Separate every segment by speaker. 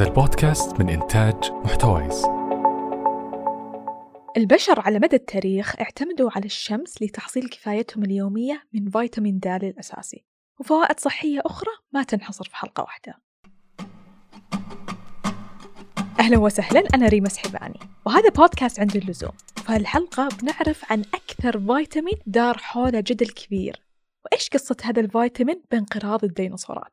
Speaker 1: هذا البودكاست من إنتاج محتويس.
Speaker 2: البشر على مدى التاريخ اعتمدوا على الشمس لتحصيل كفايتهم اليومية من فيتامين د الأساسي وفوائد صحية أخرى ما تنحصر في حلقة واحدة. أهلا وسهلا أنا ريما سحباني وهذا بودكاست عند اللزوم. في هالحلقة بنعرف عن أكثر فيتامين دار حوله جدل كبير. وإيش قصة هذا الفيتامين بانقراض الديناصورات؟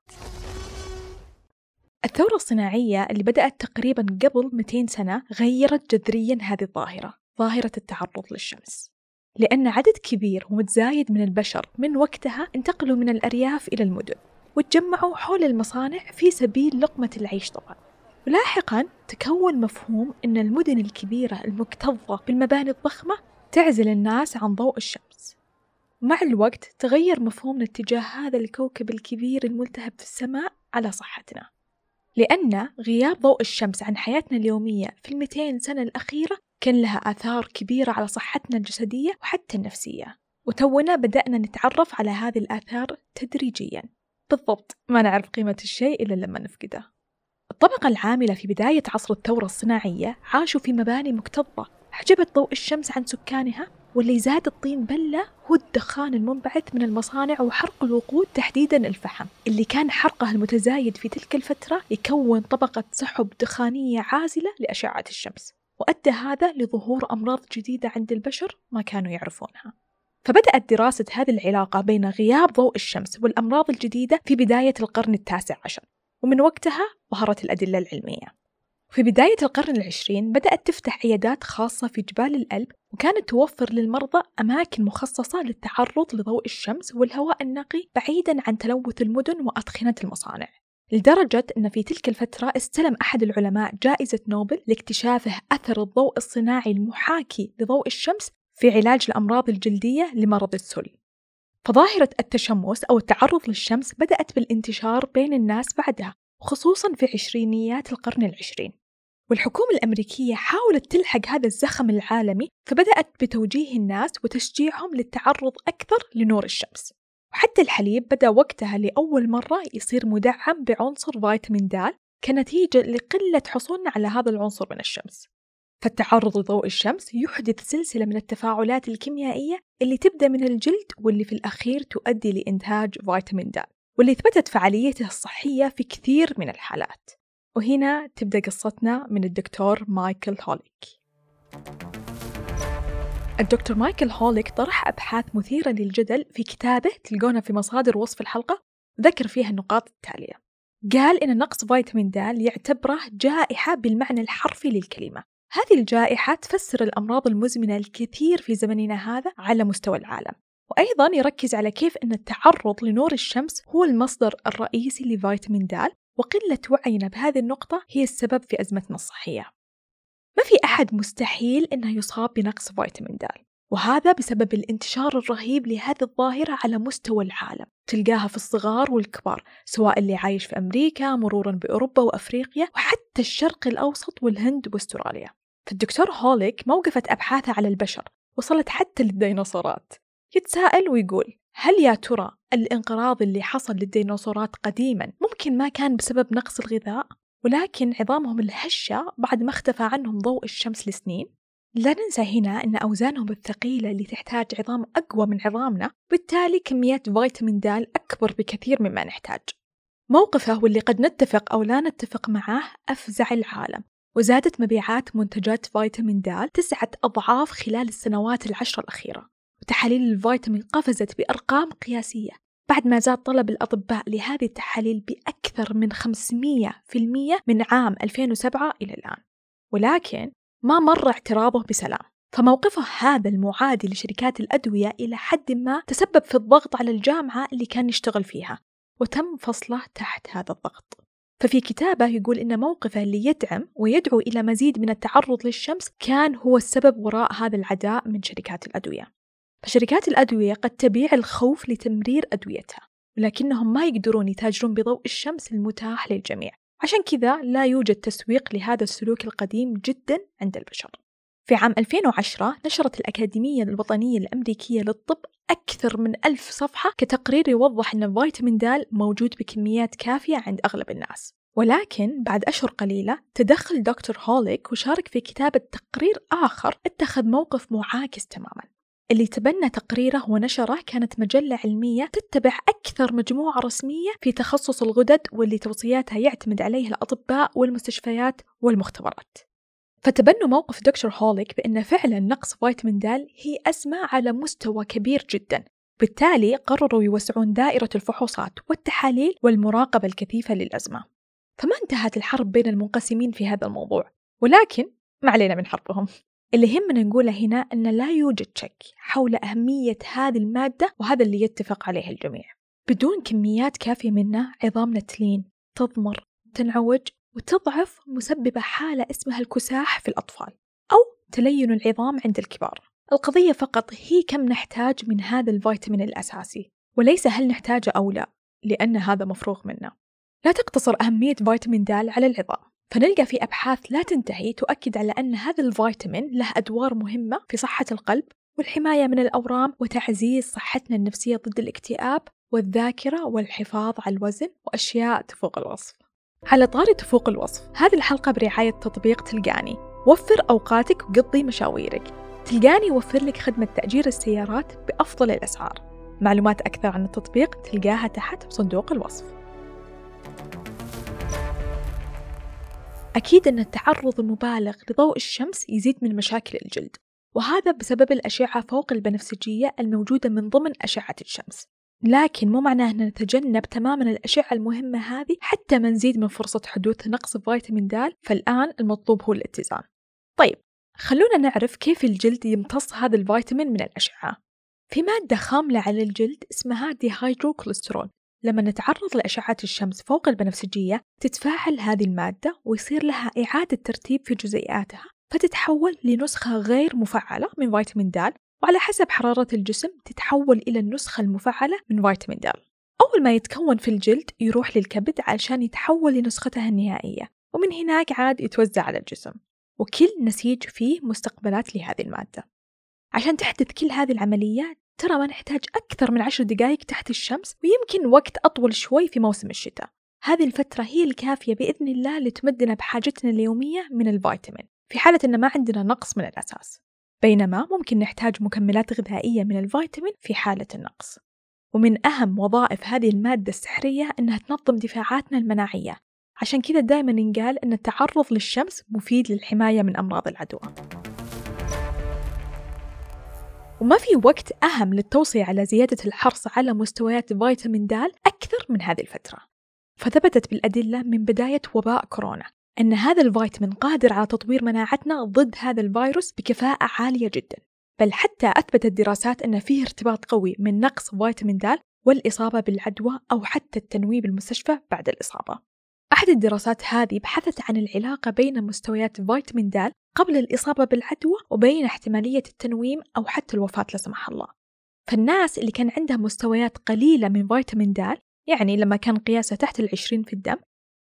Speaker 2: الثورة الصناعية اللي بدأت تقريبا قبل 200 سنة غيرت جذريا هذه الظاهرة ظاهرة التعرض للشمس. لأن عدد كبير ومتزايد من البشر من وقتها انتقلوا من الأرياف إلى المدن وتجمعوا حول المصانع في سبيل لقمة العيش طبعا. ولاحقا تكون مفهوم أن المدن الكبيرة المكتظة بالمباني الضخمة تعزل الناس عن ضوء الشمس. مع الوقت تغير مفهومنا اتجاه هذا الكوكب الكبير الملتهب في السماء على صحتنا. لأن غياب ضوء الشمس عن حياتنا اليومية في المئتين سنة الأخيرة كان لها آثار كبيرة على صحتنا الجسدية وحتى النفسية. وتونا بدأنا نتعرف على هذه الآثار تدريجيا. بالضبط ما نعرف قيمة الشيء إلا لما نفقده. الطبقة العاملة في بداية عصر الثورة الصناعية عاشوا في مباني مكتظة حجبت ضوء الشمس عن سكانها واللي زاد الطين بلة هو الدخان المنبعث من المصانع وحرق الوقود تحديدا الفحم اللي كان حرقه المتزايد في تلك الفترة يكون طبقة سحب دخانية عازلة لأشعة الشمس وأدى هذا لظهور أمراض جديدة عند البشر ما كانوا يعرفونها. فبدأت دراسة هذه العلاقة بين غياب ضوء الشمس والأمراض الجديدة في بداية القرن التاسع عشر ومن وقتها ظهرت الأدلة العلمية. في بداية القرن العشرين بدأت تفتح عيادات خاصة في جبال الألب وكانت توفر للمرضى أماكن مخصصة للتعرض لضوء الشمس والهواء النقي بعيدا عن تلوث المدن وأطخنة المصانع. لدرجة أن في تلك الفترة استلم أحد العلماء جائزة نوبل لاكتشافه أثر الضوء الصناعي المحاكي لضوء الشمس في علاج الأمراض الجلدية لمرض السل. فظاهرة التشمس أو التعرض للشمس بدأت بالانتشار بين الناس بعدها خصوصا في عشرينيات القرن العشرين. والحكومة الأمريكية حاولت تلحق هذا الزخم العالمي فبدأت بتوجيه الناس وتشجيعهم للتعرض أكثر لنور الشمس. وحتى الحليب بدأ وقتها لأول مرة يصير مدعم بعنصر فيتامين د كنتيجة لقلة حصولنا على هذا العنصر من الشمس. فالتعرض لضوء الشمس يحدث سلسلة من التفاعلات الكيميائية اللي تبدأ من الجلد واللي في الأخير تؤدي لإنتاج فيتامين د. واللي ثبتت فعاليته الصحية في كثير من الحالات. وهنا تبدأ قصتنا من الدكتور مايكل هوليك. الدكتور مايكل هوليك طرح أبحاث مثيرة للجدل في كتابه تلقونها في مصادر وصف الحلقة ذكر فيها النقاط التالية. قال إن نقص فيتامين د يعتبره جائحة بالمعنى الحرفي للكلمة. هذه الجائحة تفسر الأمراض المزمنة الكثير في زمننا هذا على مستوى العالم. وأيضا يركز على كيف أن التعرض لنور الشمس هو المصدر الرئيسي لفيتامين د وقلة وعينا بهذه النقطة هي السبب في أزمتنا الصحية. ما في أحد مستحيل أنه يصاب بنقص فيتامين د وهذا بسبب الانتشار الرهيب لهذه الظاهرة على مستوى العالم تلقاها في الصغار والكبار سواء اللي عايش في أمريكا مرورا بأوروبا وأفريقيا وحتى الشرق الأوسط والهند وأستراليا. فالدكتور هوليك موقفت أبحاثه على البشر وصلت حتى للديناصورات. يتساءل ويقول هل يا ترى الانقراض اللي حصل للديناصورات قديما ممكن ما كان بسبب نقص الغذاء؟ ولكن عظامهم الهشة بعد ما اختفى عنهم ضوء الشمس لسنين؟ لا ننسى هنا أن أوزانهم الثقيلة اللي تحتاج عظام أقوى من عظامنا بالتالي كميات فيتامين د أكبر بكثير مما نحتاج. موقفه واللي قد نتفق أو لا نتفق معاه أفزع العالم. وزادت مبيعات منتجات فيتامين د تسعة أضعاف خلال السنوات العشر الأخيرة. وتحاليل الفيتامين قفزت بأرقام قياسية. بعد ما زاد طلب الأطباء لهذه التحاليل بأكثر من 500% من عام 2007 إلى الآن. ولكن ما مر اعتراضه بسلام. فموقفه هذا المعادي لشركات الأدوية إلى حد ما تسبب في الضغط على الجامعة اللي كان يشتغل فيها وتم فصله تحت هذا الضغط. ففي كتابه يقول إن موقفه اللي يدعم ويدعو إلى مزيد من التعرض للشمس كان هو السبب وراء هذا العداء من شركات الأدوية. فشركات الأدوية قد تبيع الخوف لتمرير أدويتها ولكنهم ما يقدرون يتاجرون بضوء الشمس المتاح للجميع. عشان كذا لا يوجد تسويق لهذا السلوك القديم جدا عند البشر. في عام 2010 نشرت الأكاديمية الوطنية الأمريكية للطب أكثر من ألف صفحة كتقرير يوضح أن فيتامين د موجود بكميات كافية عند أغلب الناس. ولكن بعد أشهر قليلة تدخل دكتور هوليك وشارك في كتابة تقرير آخر اتخذ موقف معاكس تماما. اللي تبنى تقريره ونشره كانت مجلة علمية تتبع أكثر مجموعة رسمية في تخصص الغدد واللي توصياتها يعتمد عليها الأطباء والمستشفيات والمختبرات. فتبنوا موقف دكتور هوليك بأن فعلا نقص فيتامين د هي أزمة على مستوى كبير جدا. بالتالي قرروا يوسعون دائرة الفحوصات والتحاليل والمراقبة الكثيفة للأزمة. فما انتهت الحرب بين المنقسمين في هذا الموضوع؟ ولكن ما علينا من حربهم. اللي يهمنا نقوله هنا أن لا يوجد شك حول أهمية هذه المادة وهذا اللي يتفق عليه الجميع. بدون كميات كافية منه عظامنا تلين تضمر تنعوج وتضعف مسببة حالة اسمها الكساح في الأطفال أو تلين العظام عند الكبار. القضية فقط هي كم نحتاج من هذا الفيتامين الأساسي وليس هل نحتاجه أو لا لأن هذا مفروغ منه لا تقتصر أهمية فيتامين د على العظام. فنلقى في أبحاث لا تنتهي تؤكد على أن هذا الفيتامين له أدوار مهمة في صحة القلب والحماية من الأورام وتعزيز صحتنا النفسية ضد الاكتئاب والذاكرة والحفاظ على الوزن وأشياء تفوق الوصف. على طاري تفوق الوصف هذه الحلقة برعاية تطبيق تلقاني. وفر أوقاتك وقضي مشاويرك. تلقاني يوفر لك خدمة تأجير السيارات بأفضل الأسعار. معلومات أكثر عن التطبيق تلقاها تحت صندوق الوصف. أكيد أن التعرض المبالغ لضوء الشمس يزيد من مشاكل الجلد وهذا بسبب الأشعة فوق البنفسجية الموجودة من ضمن أشعة الشمس. لكن مو معناه أن نتجنب تماما الأشعة المهمة هذه حتى ما نزيد من فرصة حدوث نقص فيتامين د فالآن المطلوب هو الاتزان. طيب خلونا نعرف كيف الجلد يمتص هذا الفيتامين من الأشعة. في مادة خاملة على الجلد اسمها ديهايدروكوليسترول لما نتعرض لأشعة الشمس فوق البنفسجية تتفاعل هذه المادة ويصير لها إعادة ترتيب في جزيئاتها فتتحول لنسخة غير مفعلة من فيتامين د وعلى حسب حرارة الجسم تتحول إلى النسخة المفعلة من فيتامين د. أول ما يتكون في الجلد يروح للكبد علشان يتحول لنسختها النهائية ومن هناك عاد يتوزع على الجسم وكل نسيج فيه مستقبلات لهذه المادة. عشان تحدث كل هذه العمليات ترى ما نحتاج أكثر من عشر دقائق تحت الشمس ويمكن وقت أطول شوي في موسم الشتاء. هذه الفترة هي الكافية بإذن الله لتمدنا بحاجتنا اليومية من الفيتامين في حالة أن ما عندنا نقص من الأساس. بينما ممكن نحتاج مكملات غذائية من الفيتامين في حالة النقص. ومن أهم وظائف هذه المادة السحرية أنها تنظم دفاعاتنا المناعية. عشان كذا دائما ينقال أن التعرض للشمس مفيد للحماية من أمراض العدوى. وما في وقت أهم للتوصية على زيادة الحرص على مستويات فيتامين د أكثر من هذه الفترة. فثبتت بالأدلة من بداية وباء كورونا أن هذا الفيتامين قادر على تطوير مناعتنا ضد هذا الفيروس بكفاءة عالية جدا. بل حتى أثبتت دراسات أن فيه ارتباط قوي من نقص فيتامين د والإصابة بالعدوى أو حتى التنويم بالمستشفى بعد الإصابة. أحد الدراسات هذه بحثت عن العلاقة بين مستويات فيتامين د قبل الإصابة بالعدوى وبين احتمالية التنويم أو حتى الوفاة لا سمح الله. فالناس اللي كان عندها مستويات قليلة من فيتامين د يعني لما كان قياسه تحت العشرين في الدم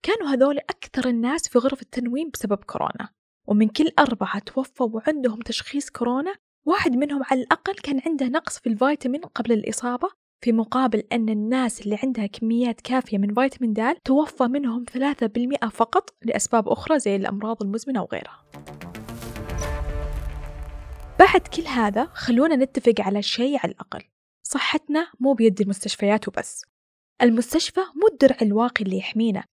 Speaker 2: كانوا هذول أكثر الناس في غرف التنويم بسبب كورونا. ومن كل أربعة توفوا وعندهم تشخيص كورونا واحد منهم على الأقل كان عنده نقص في الفيتامين قبل الإصابة في مقابل أن الناس اللي عندها كميات كافية من فيتامين د توفى منهم 3% فقط لأسباب أخرى زي الأمراض المزمنة وغيرها. بعد كل هذا خلونا نتفق على شيء على الأقل. صحتنا مو بيد المستشفيات وبس. المستشفى مو الدرع الواقي اللي يحمينا.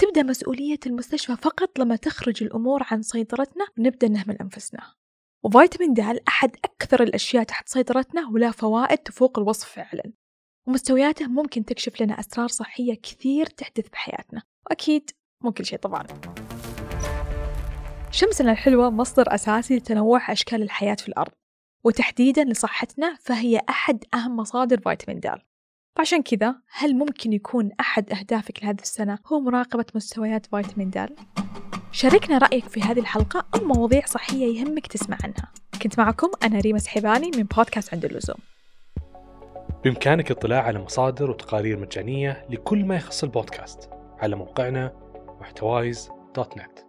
Speaker 2: تبدأ مسؤولية المستشفى فقط لما تخرج الأمور عن سيطرتنا ونبدأ نهمل أنفسنا. وفيتامين د أحد أكثر الأشياء تحت سيطرتنا ولا فوائد تفوق الوصف فعلا. ومستوياته ممكن تكشف لنا أسرار صحية كثير تحدث بحياتنا. وأكيد مو كل شيء طبعا. شمسنا الحلوة مصدر أساسي لتنوع أشكال الحياة في الأرض. وتحديدا لصحتنا فهي أحد أهم مصادر فيتامين د. فعشان كذا هل ممكن يكون أحد أهدافك لهذه السنة هو مراقبة مستويات فيتامين د؟ شاركنا رأيك في هذه الحلقة أو مواضيع صحية يهمك تسمع عنها. كنت معكم أنا ريما سحيباني من بودكاست عند اللزوم.
Speaker 1: بإمكانك الاطلاع على مصادر وتقارير مجانية لكل ما يخص البودكاست على موقعنا محتوايز دوت نت.